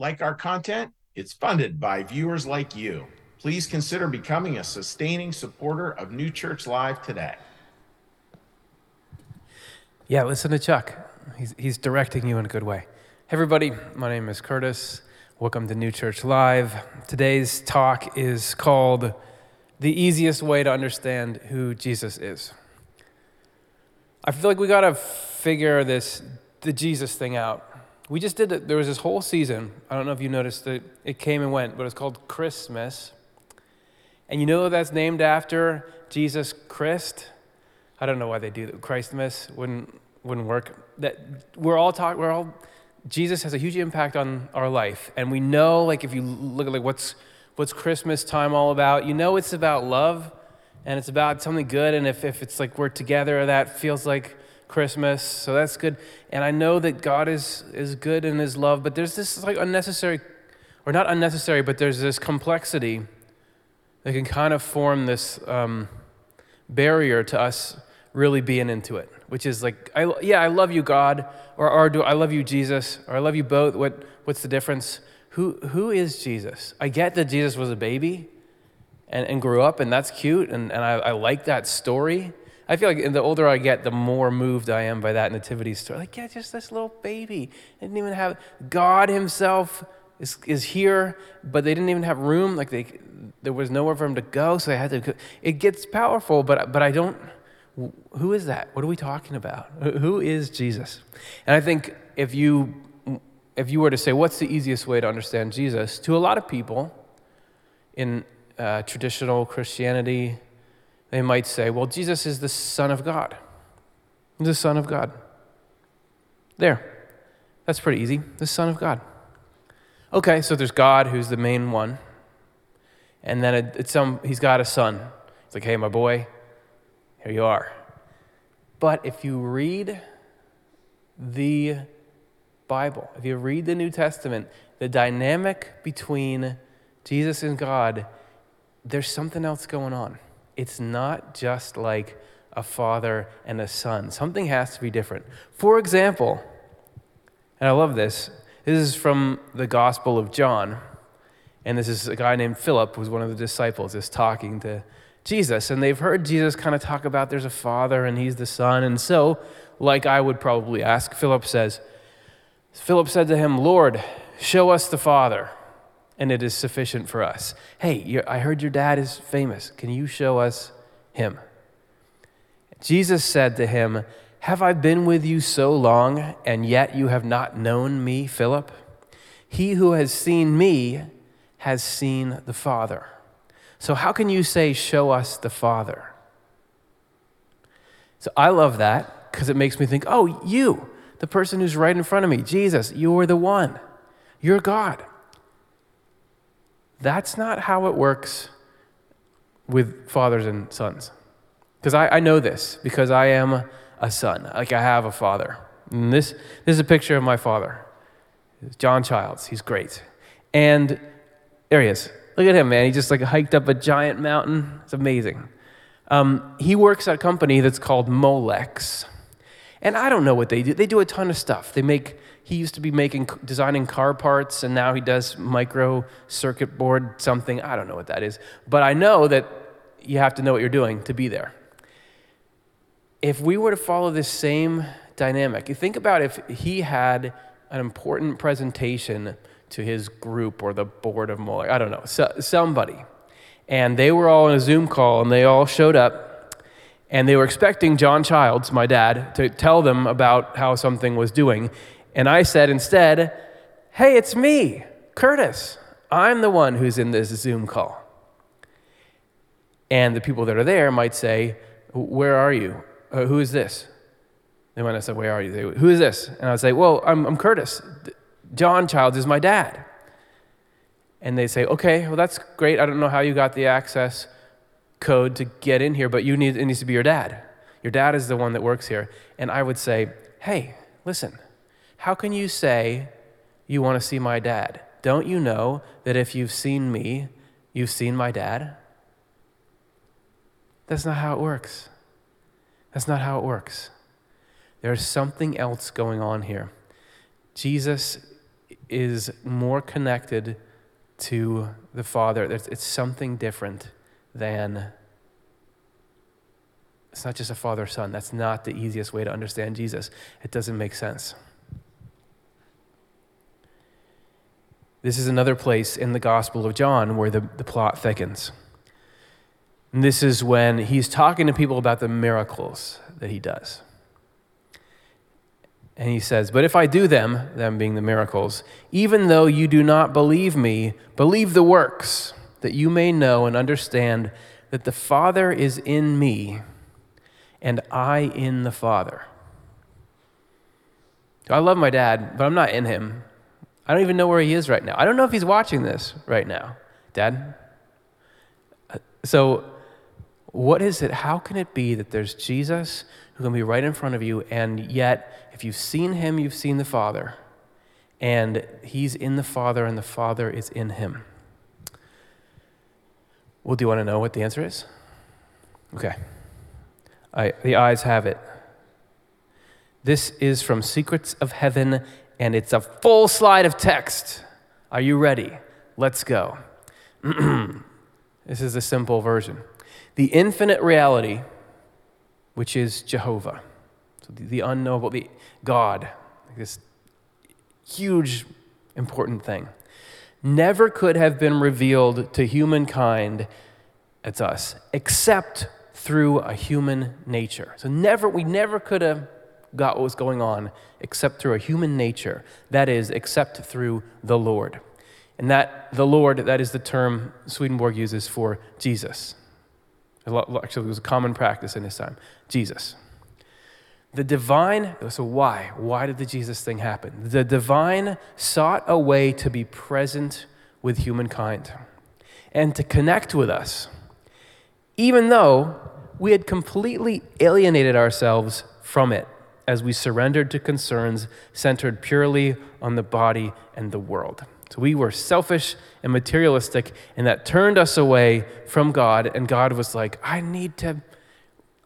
Like our content? It's funded by viewers like you. Please consider becoming a sustaining supporter of New Church Live today. Yeah, listen to Chuck. He's, he's directing you in a good way. Hey, everybody, my name is Curtis. Welcome to New Church Live. Today's talk is called The Easiest Way to Understand Who Jesus Is. I feel like we got to figure this, the Jesus thing out. We just did it. There was this whole season. I don't know if you noticed that it came and went, but it's called Christmas. And you know that's named after Jesus Christ. I don't know why they do that. Christmas wouldn't wouldn't work. That we're all talking. We're all Jesus has a huge impact on our life, and we know like if you look at like what's what's Christmas time all about, you know it's about love, and it's about something good. And if if it's like we're together, that feels like Christmas. So that's good. And I know that God is is good in His love, but there's this like unnecessary, or not unnecessary, but there's this complexity that can kind of form this um, barrier to us really being into it, which is like, I, yeah, I love you, God, or, or do I love you, Jesus, or I love you both. What, what's the difference? Who, who is Jesus? I get that Jesus was a baby and, and grew up, and that's cute, and, and I, I like that story. I feel like the older I get, the more moved I am by that nativity story. Like, yeah, just this little baby. They didn't even have God Himself is, is here, but they didn't even have room. Like they, there was nowhere for him to go, so they had to. It gets powerful, but but I don't. Who is that? What are we talking about? Who is Jesus? And I think if you if you were to say what's the easiest way to understand Jesus, to a lot of people in uh, traditional Christianity, they might say, well, Jesus is the Son of God. The Son of God. There. That's pretty easy. The Son of God. Okay, so there's God who's the main one. And then it, it's some, he's got a son. It's like, hey, my boy, here you are. But if you read the Bible, if you read the New Testament, the dynamic between Jesus and God, there's something else going on. It's not just like a father and a son. Something has to be different. For example, and I love this, this is from the Gospel of John. And this is a guy named Philip, who's one of the disciples, is talking to Jesus. And they've heard Jesus kind of talk about there's a father and he's the son. And so, like I would probably ask, Philip says, Philip said to him, Lord, show us the Father, and it is sufficient for us. Hey, I heard your dad is famous. Can you show us him? Jesus said to him, have I been with you so long, and yet you have not known me, Philip? He who has seen me has seen the Father. So, how can you say, Show us the Father? So, I love that because it makes me think, Oh, you, the person who's right in front of me, Jesus, you're the one. You're God. That's not how it works with fathers and sons. Because I, I know this, because I am a son, like I have a father. And this, this is a picture of my father, John Childs. He's great. And there he is. Look at him, man. He just like hiked up a giant mountain. It's amazing. Um, he works at a company that's called Molex. And I don't know what they do. They do a ton of stuff. They make, he used to be making, designing car parts, and now he does micro circuit board something. I don't know what that is. But I know that you have to know what you're doing to be there if we were to follow this same dynamic, you think about if he had an important presentation to his group or the board of Molex, I don't know, so, somebody, and they were all in a Zoom call and they all showed up and they were expecting John Childs, my dad, to tell them about how something was doing. And I said instead, Hey, it's me, Curtis. I'm the one who's in this Zoom call. And the people that are there might say, Where are you? uh, who is this? They might have said, where are you? They, who is this? And I'd say, well, I'm, I'm Curtis. John Childs is my dad. And they say, okay, well, that's great. I don't know how you got the access code to get in here, but you need, it needs to be your dad. Your dad is the one that works here. And I would say, hey, listen, how can you say you want to see my dad? Don't you know that if you've seen me, you've seen my dad? That's not how it works. That's not how it works. There's something else going on here. Jesus is more connected to the Father. It's, something different than. It's not just a father son. That's not the easiest way to understand Jesus. It doesn't make sense. This is another place in the Gospel of John where the, the plot thickens. And this is when he's talking to people about the miracles that he does. And he says, But if I do them, them being the miracles, even though you do not believe me, believe the works, that you may know and understand that the Father is in me and I in the Father. I love my dad, but I'm not in him. I don't even know where he is right now. I don't know if he's watching this right now. Dad? Uh, so, what is it? How can it be that there's Jesus who can be right in front of you, and yet, if you've seen him, you've seen the Father, and he's in the Father, and the Father is in him? Well, do you want to know what the answer is? Okay. I, the ayes have it. This is from Secrets of Heaven and it's a full slide of text. Are you ready? Let's go. this is a simple version. The infinite reality, which is Jehovah, so the, the unknowable, the God, this huge, important thing, never could have been revealed to humankind, it's us, except through a human nature. So never, we never could have got what was going on except through a human nature. That is, except through the Lord. And that, the Lord, that is the term Swedenborg uses for Jesus. Actually, it was a common practice in his time. Jesus. The divine, so why? Why did the Jesus thing happen? The divine sought a way to be present with humankind and to connect with us, even though we had completely alienated ourselves from it as we surrendered to concerns centered purely on the body and the world. So we were selfish and materialistic, and that turned us away from God. And God was like, I need to,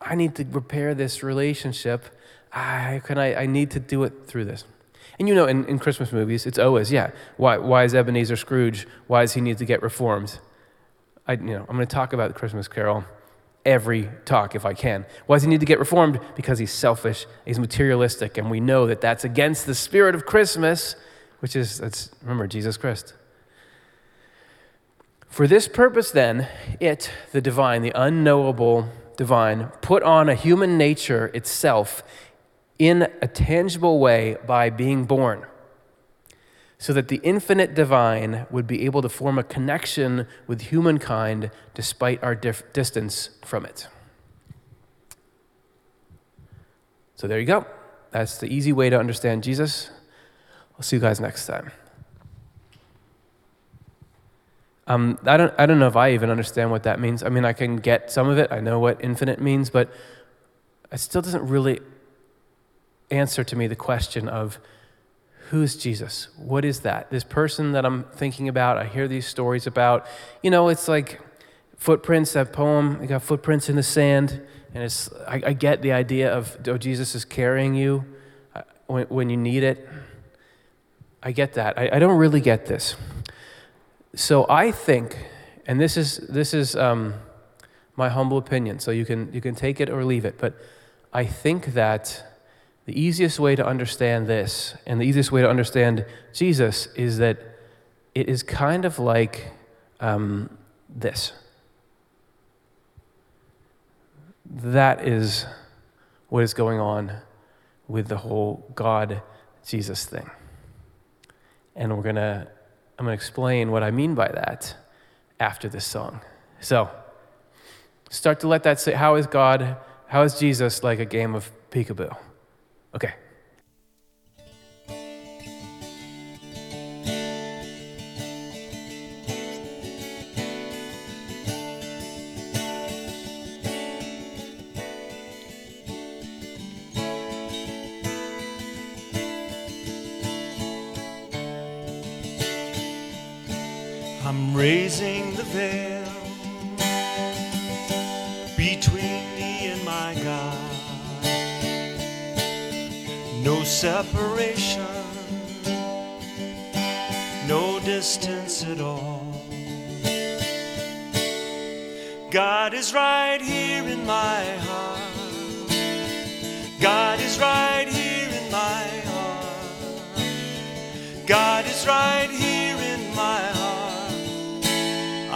I need to repair this relationship. I, can I, I need to do it through this. And you know, in, in Christmas movies, it's always, yeah, why, why is Ebenezer Scrooge, why does he need to get reformed? I, you know, I'm going to talk about the Christmas Carol every talk if I can. Why does he need to get reformed? Because he's selfish, he's materialistic, and we know that that's against the spirit of Christmas, which is, that's, remember, Jesus Christ. For this purpose, then, it, the divine, the unknowable divine, put on a human nature itself in a tangible way by being born so that the infinite divine would be able to form a connection with humankind despite our dif- distance from it. So there you go. That's the easy way to understand Jesus. I'll see you guys next time. Um, I, don't, I don't know if I even understand what that means. I mean, I can get some of it. I know what infinite means, but it still doesn't really answer to me the question of Who's Jesus? What is that? This person that I'm thinking about, I hear these stories about. You know, it's like footprints, that poem, you got footprints in the sand, and it's, I, I get the idea of, oh, Jesus is carrying you uh, when, when you need it. I get that. I, I don't really get this. So I think, and this is, this is um, my humble opinion, so you can, you can take it or leave it, but I think that the easiest way to understand this and the easiest way to understand Jesus is that it is kind of like um, this. That is what is going on with the whole God Jesus thing. And we're going to, I'm going to explain what I mean by that after this song. So, start to let that say, how is God, how is Jesus like a game of peekaboo? Okay. I'm raising the veil separation no distance at all. God is right here in my heart. God is right here in my heart. God is right here in my heart.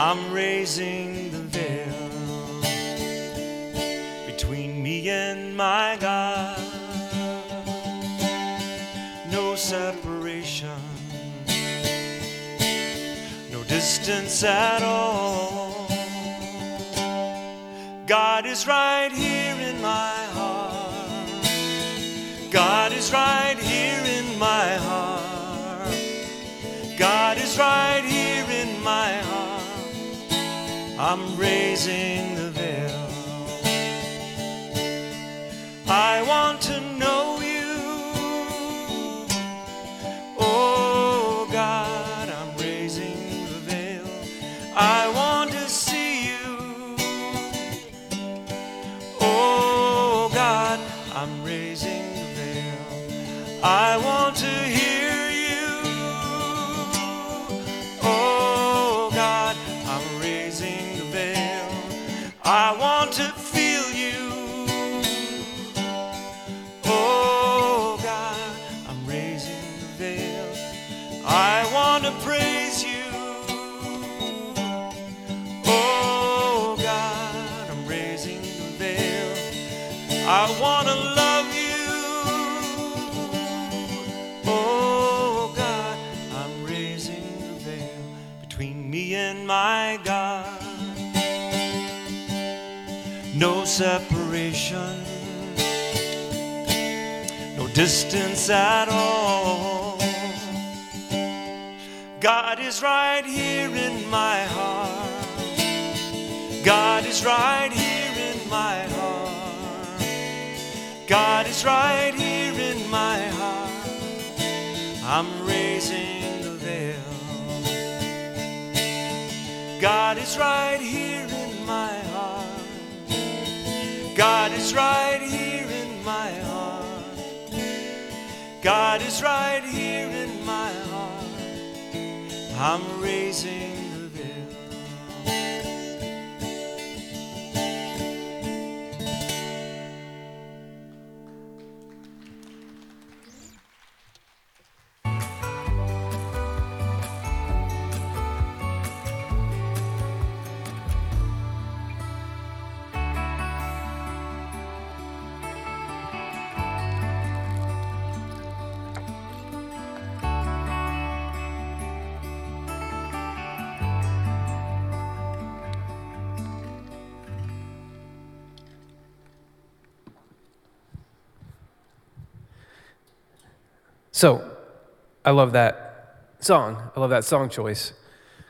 I'm raising distance at all. God is right here in my heart. God is right here in my heart. God is right here in my heart. I'm raising the veil. I want to know you. Oh God, separation, no distance at all. God is right here in my heart. God is right here in my heart. God is right here in my heart. I'm raising the veil. God is right right here in my heart. God is right here in my heart. I'm raising So, I love that song. I love that song choice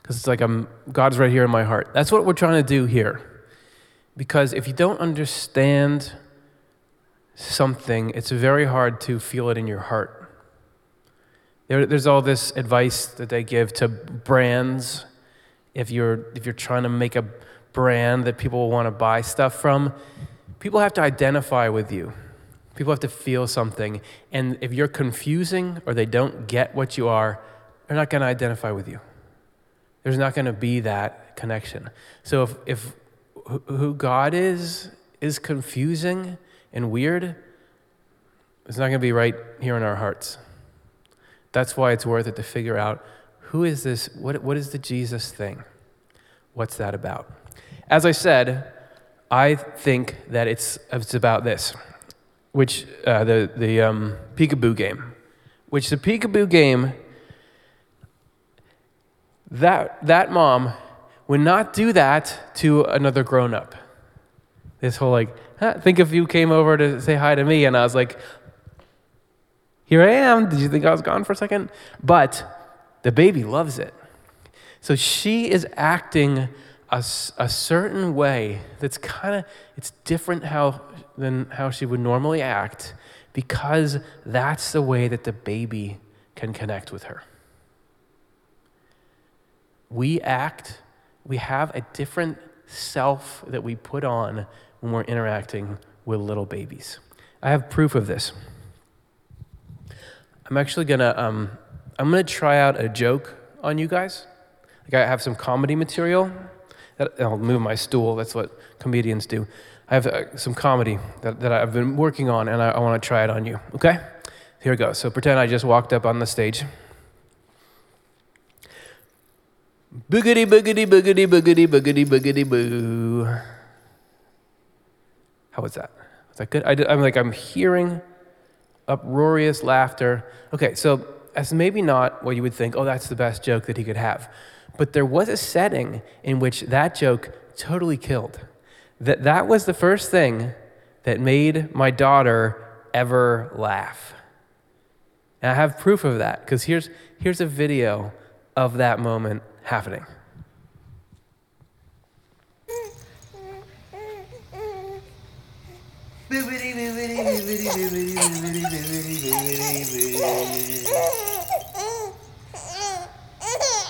because it's like I'm God's right here in my heart. That's what we're trying to do here. Because if you don't understand something, it's very hard to feel it in your heart. There, there's all this advice that they give to brands. If you're if you're trying to make a brand that people want to buy stuff from, people have to identify with you. People have to feel something. And if you're confusing or they don't get what you are, they're not going to identify with you. There's not going to be that connection. So if, if who- God is is confusing and weird, it's not going to be right here in our hearts. That's why it's worth it to figure out who is this? What, what is the Jesus thing? What's that about? As I said, I think that it's, it's about this which uh, the the um, peekaboo game, which the peekaboo game. That that mom would not do that to another grown up. This whole like, huh, think if you came over to say hi to me, and I was like, here I am. Did you think I was gone for a second? But the baby loves it. So she is acting a, a certain way that's kind of it's different how than how she would normally act because that's the way that the baby can connect with her. We act, we have a different self that we put on when we're interacting with little babies. I have proof of this. I'm actually gonna um, I'm gonna try out a joke on you guys. Like I have some comedy material. That, I'll move my stool. That's what comedians do. I have uh, some comedy that, that I've been working on, and I, I want to try it on you. Okay? Here we go. So pretend I just walked up on the stage. Boogity, boogity, boogity, boogity, boogity, boogity, boo. How was that? Was that good? I am like, I'm hearing uproarious laughter. Okay, so that's maybe not what you would think, oh, that's the best joke that he could have. But there was a setting in which that joke totally killed. That, that was the first thing that made my daughter ever laugh. And I have proof of that because here's, here's a video of that moment happening.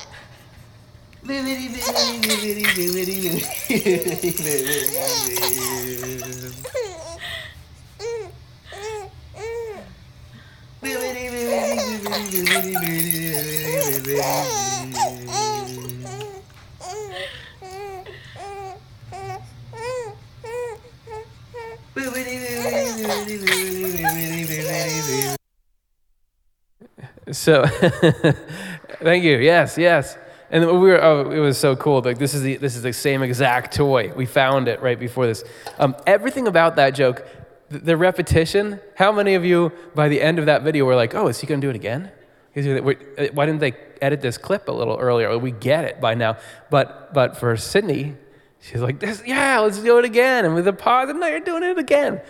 So, thank you. Yes, yes. And we were, oh, it was so cool. Like this is the this is the same exact toy. We found it right before this. Um, everything about that joke, the, the, repetition. How many of you by the end of that video were like, "Oh, is he going to do it again?" Uh, why didn't they edit this clip a little earlier? We get it by now. But but for Sydney, she's like, "This, yeah, let's do it again." And with a pause, now you're doing it again.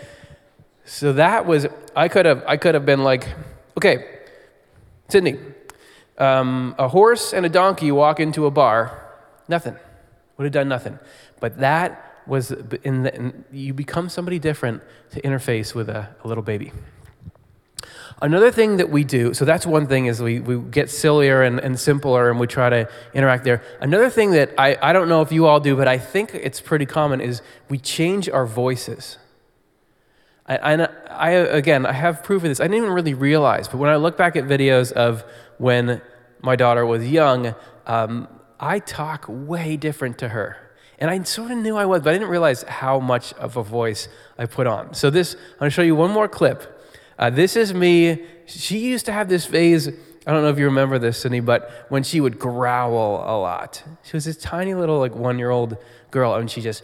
So that was I could have I could have been like, "Okay, Sydney, um, a horse and a donkey walk into a bar, nothing. Would have done nothing. But that was, in, the, in you become somebody different to interface with a, a little baby. Another thing that we do, so that's one thing is we, we get sillier and, and simpler and we try to interact there. Another thing that I, I don't know if you all do, but I think it's pretty common is we change our voices. I, I, I, again, I have proof of this. I didn't even really realize, but when I look back at videos of when my daughter was young, um, I talk way different to her. And I sort of knew I was, but I didn't realize how much of a voice I put on. So this, I'm to show you one more clip. Uh, this is me. She used to have this phase. I don't know if you remember this, Sydney, but when she would growl a lot. She was this tiny little like one-year-old girl, and she just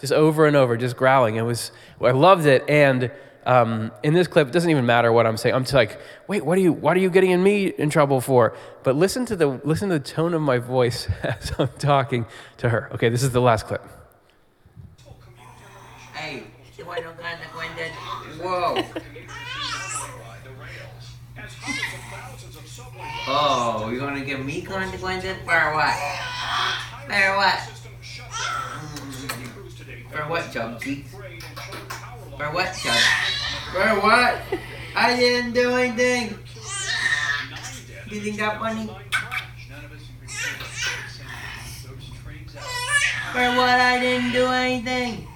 just over and over, just growling. It was, I loved it. And um, in this clip, it doesn't even matter what I'm saying. I'm just like, wait, what are you, what are you getting in me in trouble for? But listen to the, listen to the tone of my voice as I'm talking to her. Okay, this is the last clip. Hey, whoa. Oh, you're gonna give me consequences for what? For what? For what, Chubsy? For what, Chub? For what? I didn't do anything. You think that funny? For what? I didn't do anything.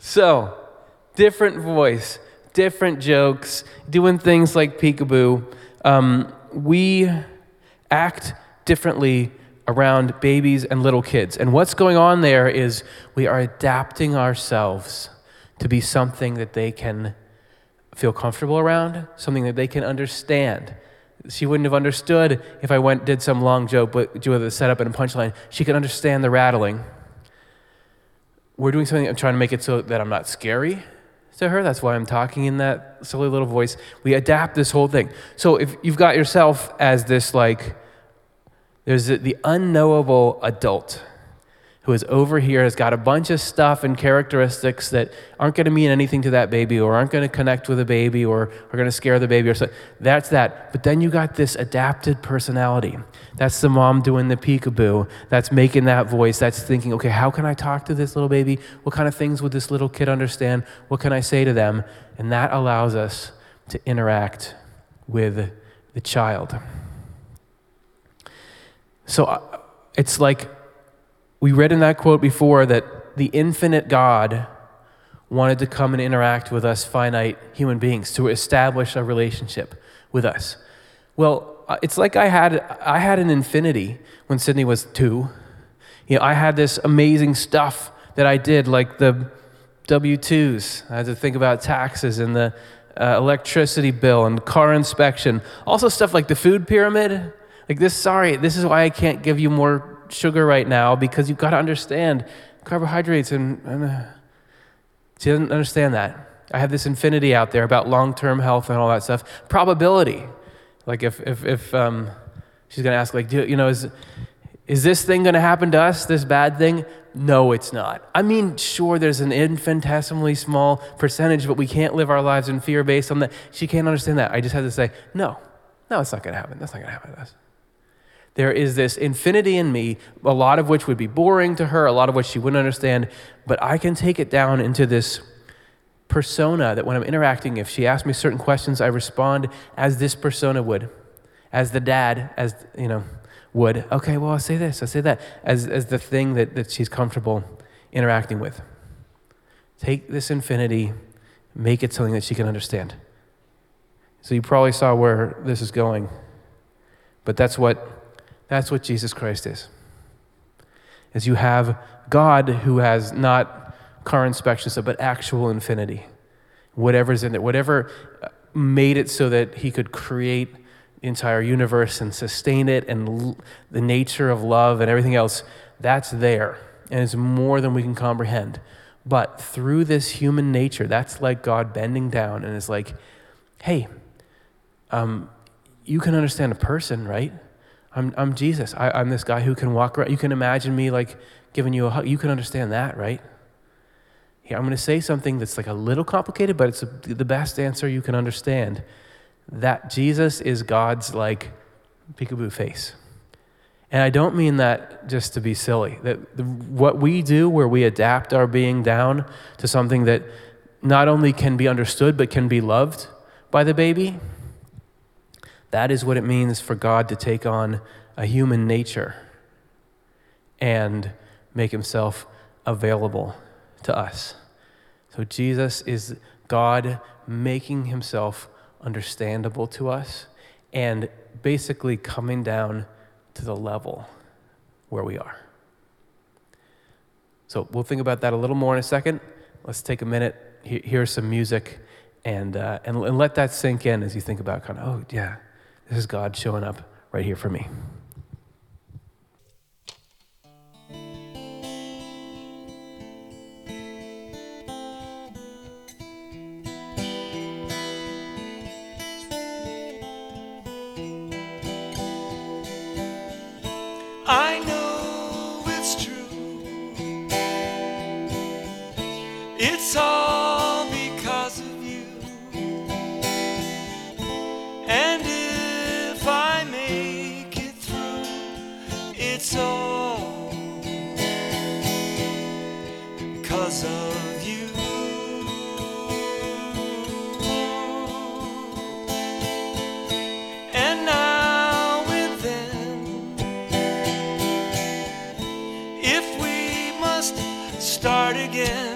so, different voice, different jokes, doing things like peekaboo. Um, we act differently around babies and little kids. And what's going on there is we are adapting ourselves to be something that they can feel comfortable around, something that they can understand. She wouldn't have understood if I went did some long joke but with a setup and a punchline. She could understand the rattling. We're doing something, I'm trying to make it so that I'm not scary to her. That's why I'm talking in that silly little voice. We adapt this whole thing. So if you've got yourself as this like there's the unknowable adult who is over here, has got a bunch of stuff and characteristics that aren't going to mean anything to that baby or aren't going to connect with a baby or are going to scare the baby or something. That's that. But then you got this adapted personality. That's the mom doing the peekaboo. That's making that voice. That's thinking, okay, how can I talk to this little baby? What kind of things would this little kid understand? What can I say to them? And that allows us to interact with the child. So uh, it's like we read in that quote before that the infinite God wanted to come and interact with us finite human beings to establish a relationship with us. Well, uh, it's like I had I had an infinity when Sydney was 2. You know, I had this amazing stuff that I did like the W2s. I had to think about taxes and the uh, electricity bill and car inspection. Also stuff like the food pyramid. Like this, sorry, this is why I can't give you more sugar right now because you've got to understand carbohydrates and, and uh, she doesn't understand that. I have this infinity out there about long-term health and all that stuff. Probability, like if if if um, she's gonna ask, like, do you know, is is this thing gonna happen to us? This bad thing? No, it's not. I mean, sure, there's an infinitesimally small percentage, but we can't live our lives in fear based on that. She can't understand that. I just had to say, no, no, it's not gonna happen. That's not gonna happen to us. There is this infinity in me, a lot of which would be boring to her, a lot of which she wouldn't understand, but I can take it down into this persona that when I'm interacting, if she asks me certain questions, I respond as this persona would, as the dad, as, you know, would. Okay, well, I'll say this, I'll say that, as, as the thing that, that she's comfortable interacting with. Take this infinity, make it something that she can understand. So you probably saw where this is going, but that's what that's what Jesus Christ is. Is you have God who has not car inspection stuff, but actual infinity. Whatever's in it, whatever uh, made it so that he could create the entire universe and sustain it and l- the nature of love and everything else, that's there. And it's more than we can comprehend. But through this human nature, that's like God bending down and is like, hey, um, you can understand a person, right? I'm, I'm Jesus. I, am this guy who can walk around. You can imagine me like giving you a hug. You can understand that, right? I'm going to say something that's like a little complicated, but it's a, the best answer you can understand. That Jesus is God's like peekaboo face. And I don't mean that just to be silly. That the, what we do, where we adapt our being down to something that not only can be understood, but can be loved by the baby, that is what it means for God to take on a human nature and make himself available to us. So Jesus is God making himself understandable to us and basically coming down to the level where we are. So we'll think about that a little more in a second. Let's take a minute, hear some music, and, uh, and, and let that sink in as you think about kind of, oh, yeah. This is God showing up right here for me. Start again,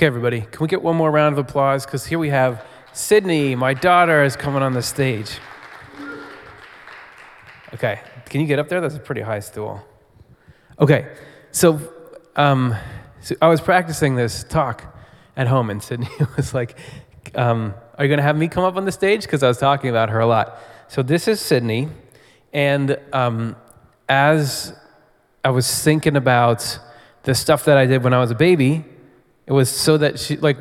Okay, everybody, can we get one more round of applause? Because here we have Sydney, my daughter, is coming on the stage. Okay, can you get up there? That's a pretty high stool. Okay, so, um, so I was practicing this talk at home, and Sydney was like, um, Are you going to have me come up on the stage? Because I was talking about her a lot. So this is Sydney, and um, as I was thinking about the stuff that I did when I was a baby, it was so that she, like,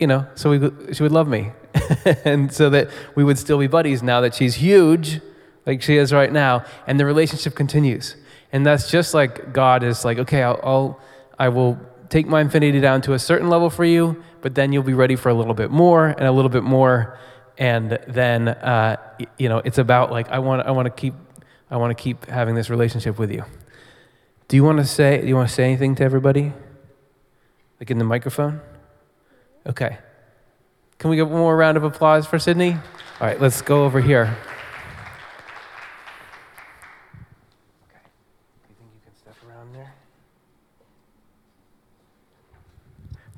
you know, so we, she would love me. and so that we would still be buddies now that she's huge, like she is right now, and the relationship continues. And that's just like God is like, okay, I'll, I'll I will take my infinity down to a certain level for you, but then you'll be ready for a little bit more and a little bit more. And then, uh, you know, it's about like, I want, I want to keep, I want to keep having this relationship with you. Do you want to say, do you want to say anything to everybody? Like in the microphone? Okay. Can we get one more round of applause for Sydney? All right, let's go over here. Okay. You think you can step around there?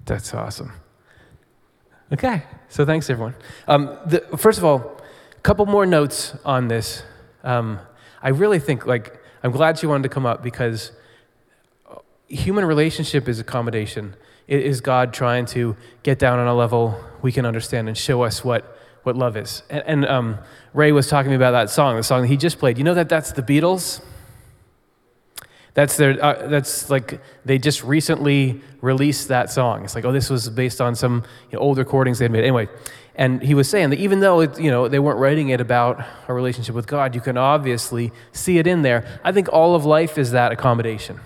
That's awesome. Okay, so thanks everyone. Um, the, first of all, a couple more notes on this. Um, I really think, like, I'm glad she wanted to come up because human relationship is accommodation. Is God trying to get down on a level we can understand and show us what, what love is. And, and um, Ray was talking to me about that song, the song that he just played. You know that that's the Beatles? That's their. Uh, that's like they just recently released that song. It's like, oh, this was based on some you know, old recordings they had made. Anyway, and he was saying that even though it, you know they weren't writing it about a relationship with God, you can obviously see it in there. I think all of life is that accommodation.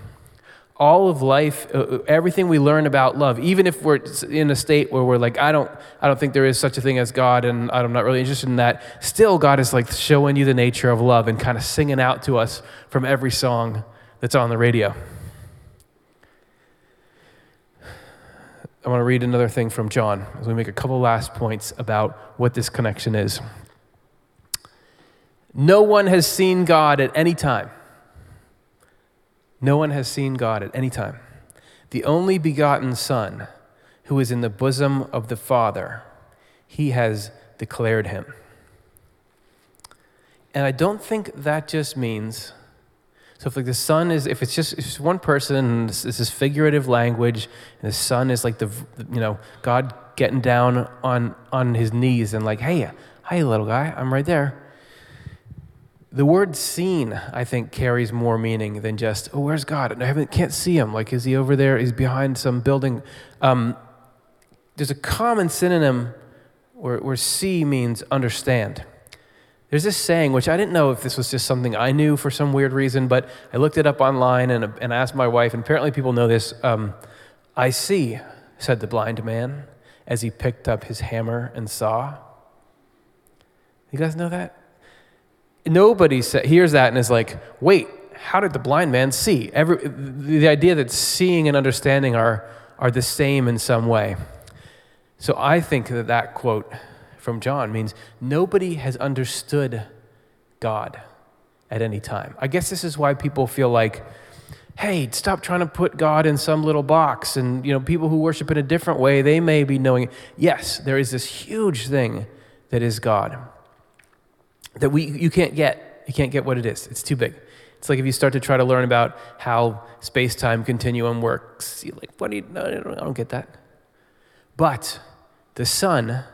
All of life, uh, everything we learn about love, even if we're in a state where we're like, I don't, I don't think there is such a thing as God, and I'm not really interested in that. Still, God is like showing you the nature of love and kind of singing out to us from every song that's on the radio. I want to read another thing from John as we make a couple last points about what this connection is. No one has seen God at any time. No one has seen God at any time. The only begotten Son, who is in the bosom of the Father, he has declared him. And I don't think that just means so if like the son is, if it's just if it's one person, this, is figurative language, and the son is like the, you know, God getting down on on his knees and like, hey, hi, little guy, I'm right there. The word "seen" I think carries more meaning than just, oh, where's God? And I can't see him. Like, is he over there? Is he behind some building? Um, there's a common synonym where, where "see" means understand. There's this saying, which I didn't know if this was just something I knew for some weird reason, but I looked it up online and, and asked my wife, and apparently people know this. Um, I see, said the blind man as he picked up his hammer and saw. You guys know that? Nobody sa- hears that and is like, wait, how did the blind man see? Every, the idea that seeing and understanding are, are the same in some way. So I think that that quote from John means nobody has understood God at any time. I guess this is why people feel like, hey, stop trying to put God in some little box. And, you know, people who worship in a different way, they may be knowing, yes, there is this huge thing that is God that we, you can't get. You can't get what it is. It's too big. It's like if you start to try to learn about how space time continuum works, you're like, what do you, no, I don't get that. But the Son,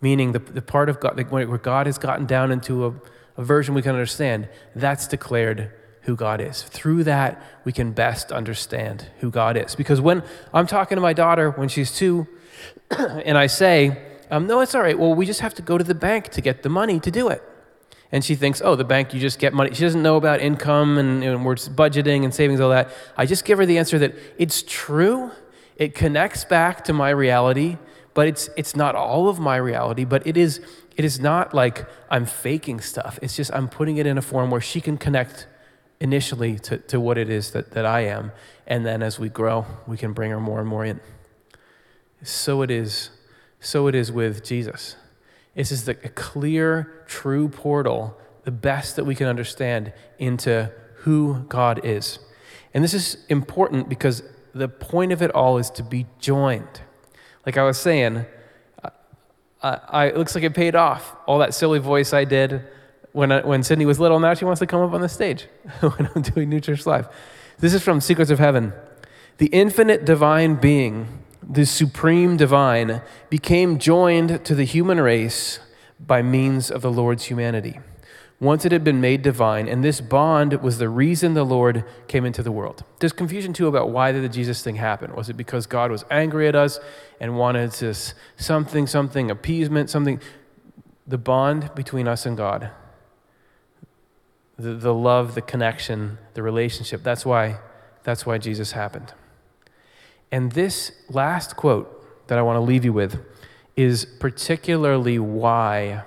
meaning the, the part of God, where God has gotten down into a, a version we can understand, that's declared who God is. Through that, we can best understand who God is. Because when I'm talking to my daughter when she's two, and I say, um, no, it's all right. Well, we just have to go to the bank to get the money to do it and she thinks, oh, the bank, you just get money. She doesn't know about income and, and we're budgeting and savings, all that. I just give her the answer that it's true, it connects back to my reality, but it's, it's not all of my reality, but it is, it is not like I'm faking stuff. It's just I'm putting it in a form where she can connect initially to, to what it is that, that I am. And then as we grow, we can bring her more and more in. So it is, so it is with Jesus. This is the, clear, true portal, the best that we can understand into who God is. And this is important because the point of it all is to be joined. Like I was saying, I, I, it looks like it paid off. All that silly voice I did when, I, when Sydney was little, now she wants to come up on the stage when I'm doing New Church Live. This is from Secrets of Heaven. The infinite divine being the supreme divine, became joined to the human race by means of the Lord's humanity. Once it had been made divine, and this bond was the reason the Lord came into the world. There's confusion too about why did the Jesus thing happen? Was it because God was angry at us and wanted this something, something, appeasement, something? The bond between us and God, the, the love, the connection, the relationship, that's why, that's why Jesus happened. And this last quote that I want to leave you with is particularly why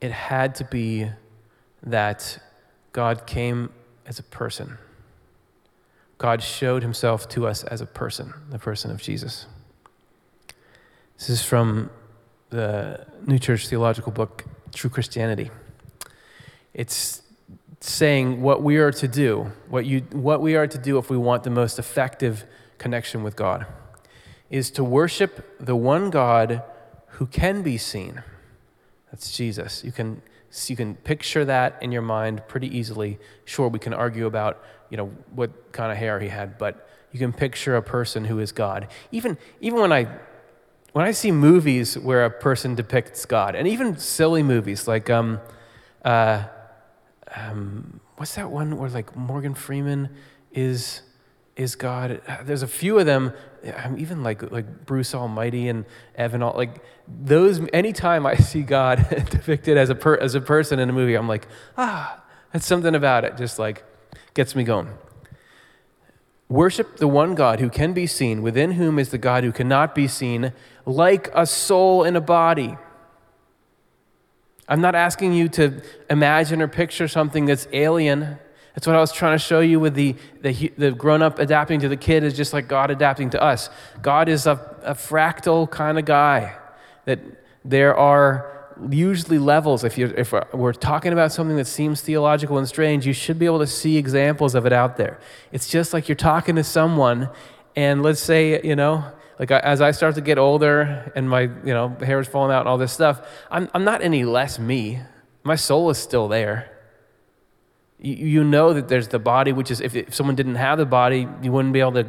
it had to be that God came as a person. God showed himself to us as a person, the person of Jesus. This is from the New Church theological book, True Christianity. It's saying what we are to do, what, you, what we are to do if we want the most effective connection with God, is to worship the one God who can be seen. That's Jesus. You can, you can picture that in your mind pretty easily. Sure, we can argue about you know, what kind of hair he had, but you can picture a person who is God. Even, even when, I, when I see movies where a person depicts God, and even silly movies like um, uh, um, what's that one where like Morgan Freeman is is God? There's a few of them. I'm even like like Bruce Almighty and Evan. All like those. Anytime I see God depicted as a per, as a person in a movie, I'm like, ah, that's something about it. Just like gets me going. Worship the one God who can be seen, within whom is the God who cannot be seen, like a soul in a body. I'm not asking you to imagine or picture something that's alien. That's what I was trying to show you with the, the, the grown up adapting to the kid is just like God adapting to us. God is a, a fractal kind of guy, that there are usually levels. If, you if we're talking about something that seems theological and strange, you should be able to see examples of it out there. It's just like you're talking to someone, and let's say, you know, like as I start to get older and my you know hair is falling out and all this stuff, I'm I'm not any less me. My soul is still there. You, you know that there's the body, which is if, if someone didn't have the body, you wouldn't be able to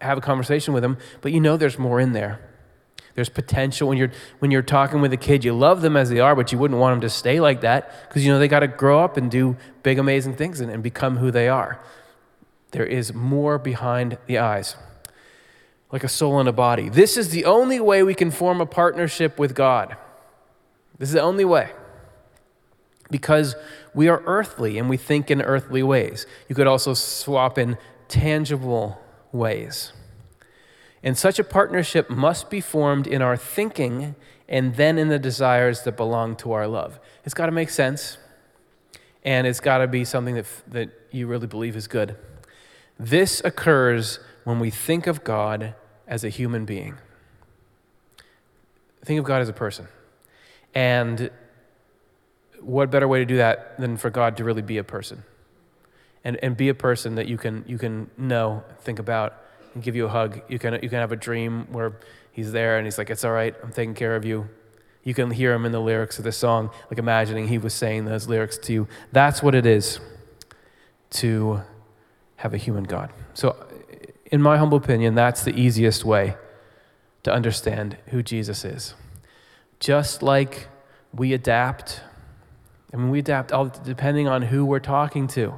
have a conversation with them. But you know there's more in there. There's potential when you're when you're talking with a kid. You love them as they are, but you wouldn't want them to stay like that because you know they got to grow up and do big, amazing things and, and become who they are. There is more behind the eyes like a soul and a body. This is the only way we can form a partnership with God. This is the only way. Because we are earthly and we think in earthly ways. You could also swap in tangible ways. And such a partnership must be formed in our thinking and then in the desires that belong to our love. It's got to make sense. and it's got to be something that, that you really believe is good. This occurs when we think of God as a human being. Think of God as a person. And what better way to do that than for God to really be a person? And, and be a person that you can, you can know, think about, and give you a hug. You can, you can have a dream where he's there and he's like, It's all right, I'm taking care of you. You can hear him in the lyrics of the song, like imagining he was saying those lyrics to you. That's what it is to have a human God. So, in my humble opinion, that's the easiest way to understand who Jesus is. Just like we adapt, I mean, we adapt all depending on who we're talking to.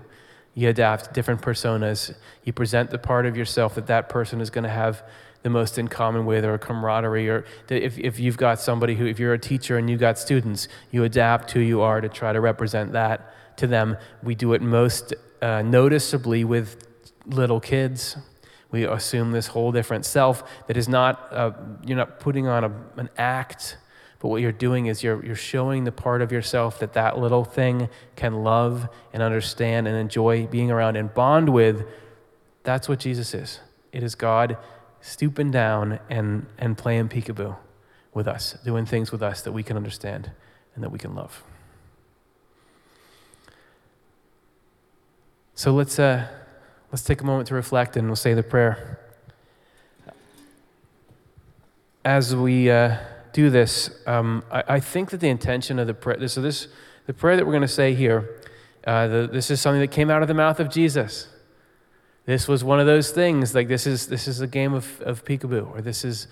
You adapt different personas. You present the part of yourself that that person is going to have the most in common with or camaraderie or if, if you've got somebody who if you're a teacher and you've got students you adapt who you are to try to represent that to them we do it most uh, noticeably with little kids we assume this whole different self that is not uh, you're not putting on a, an act but what you're doing is you're, you're showing the part of yourself that that little thing can love and understand and enjoy being around and bond with that's what jesus is it is god stooping down and, and playing peekaboo with us, doing things with us that we can understand and that we can love. So let's, uh, let's take a moment to reflect and we'll say the prayer. As we uh, do this, um, I, I, think that the intention of the prayer, so this, the prayer that we're going to say here, uh, the, this is something that came out of the mouth of Jesus. This was one of those things, like this is, this is a game of, of peekaboo, or this is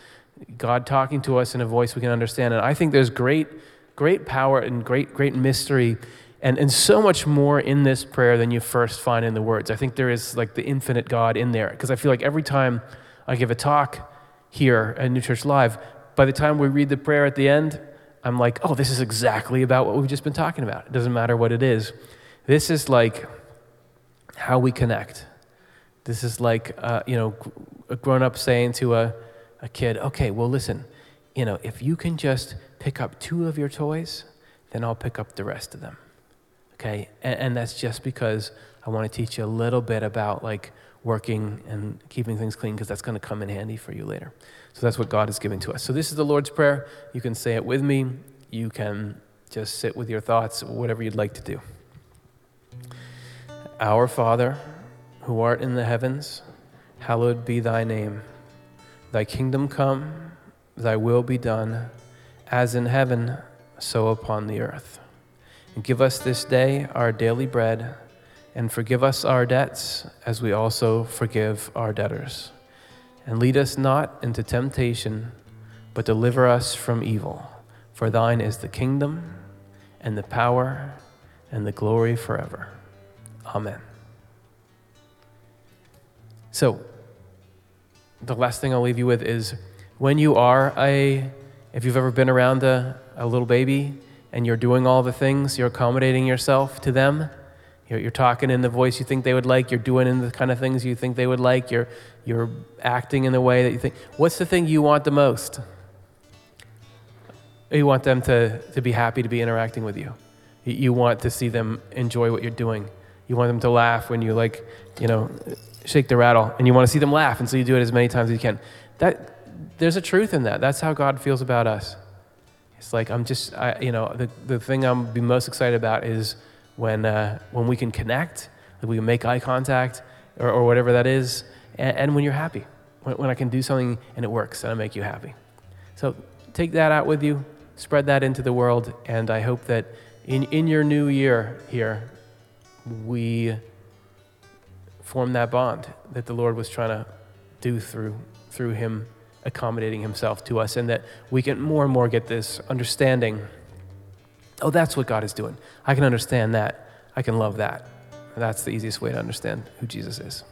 God talking to us in a voice we can understand. And I think there's great, great power and great, great mystery and, and so much more in this prayer than you first find in the words. I think there is like the infinite God in there. Because I feel like every time I give a talk here at New Church Live, by the time we read the prayer at the end, I'm like, oh, this is exactly about what we've just been talking about. It doesn't matter what it is. This is like how we connect. This is like, uh, you know, a grown up saying to a, a kid, okay, well, listen, you know, if you can just pick up two of your toys, then I'll pick up the rest of them. Okay? And, and that's just because I want to teach you a little bit about like working and keeping things clean because that's going to come in handy for you later. So that's what God is giving to us. So this is the Lord's Prayer. You can say it with me. You can just sit with your thoughts, whatever you'd like to do. Our Father, who art in the heavens, hallowed be thy name. Thy kingdom come, thy will be done, as in heaven, so upon the earth. Give us this day our daily bread, and forgive us our debts, as we also forgive our debtors. And lead us not into temptation, but deliver us from evil. For thine is the kingdom, and the power, and the glory forever. Amen. So, the last thing I'll leave you with is when you are a, if you've ever been around a, a little baby and you're doing all the things, you're accommodating yourself to them, you're, you're talking in the voice you think they would like, you're doing in the kind of things you think they would like, you're, you're acting in the way that you think. What's the thing you want the most? You want them to, to be happy to be interacting with you. You want to see them enjoy what you're doing. You want them to laugh when you like, you know, shake the rattle and you want to see them laugh and so you do it as many times as you can that there's a truth in that that's how god feels about us it's like i'm just I, you know the, the thing i'm be most excited about is when uh, when we can connect like we can make eye contact or, or whatever that is and, and when you're happy when, when i can do something and it works and i make you happy. So take that out with you spread that into the world and i hope that in, in your new year here we form that bond that the Lord was trying to do through, through Him accommodating Himself to us, and that we can more and more get this understanding oh, that's what God is doing. I can understand that. I can love that. That's the easiest way to understand who Jesus is.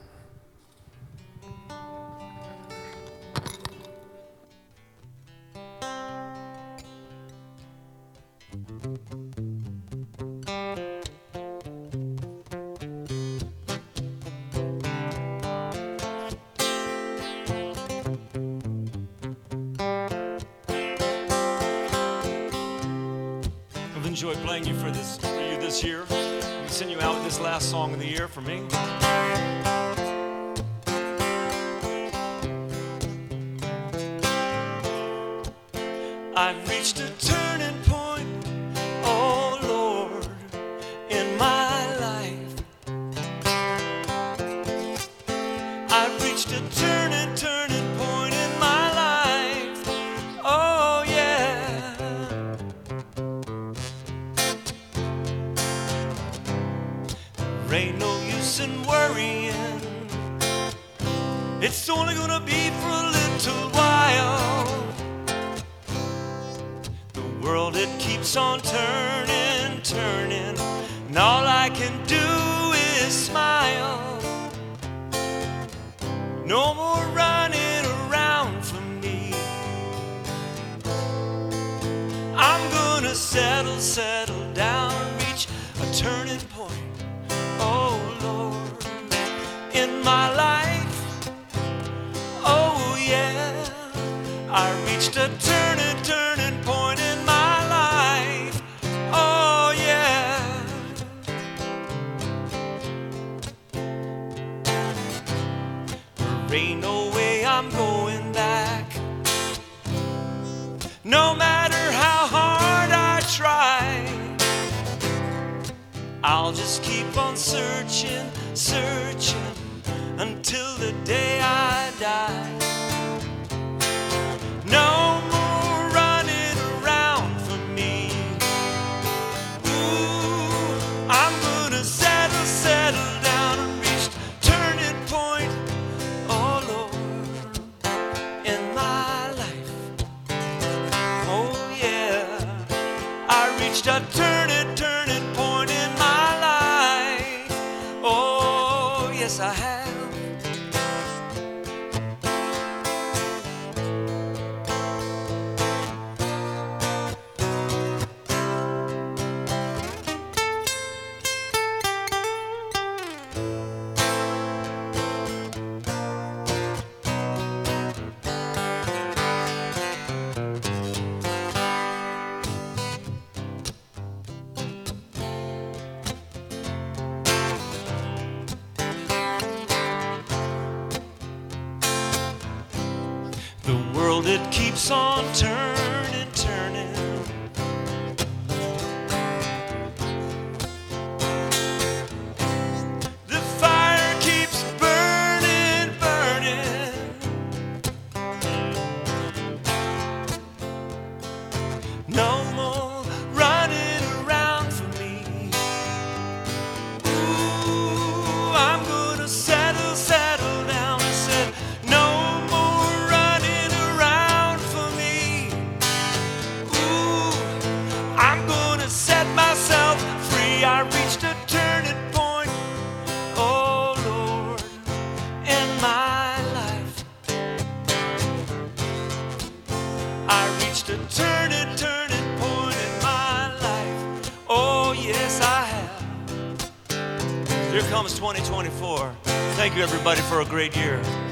everybody for a great year.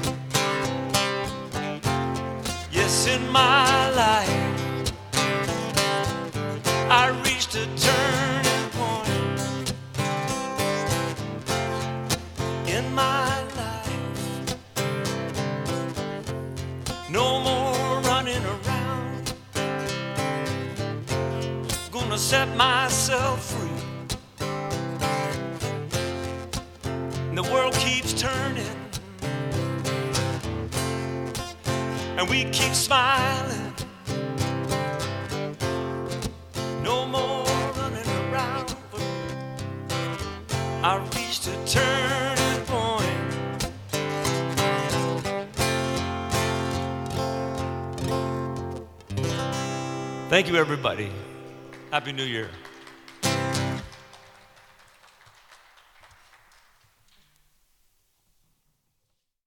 Thank you, everybody. Happy New Year.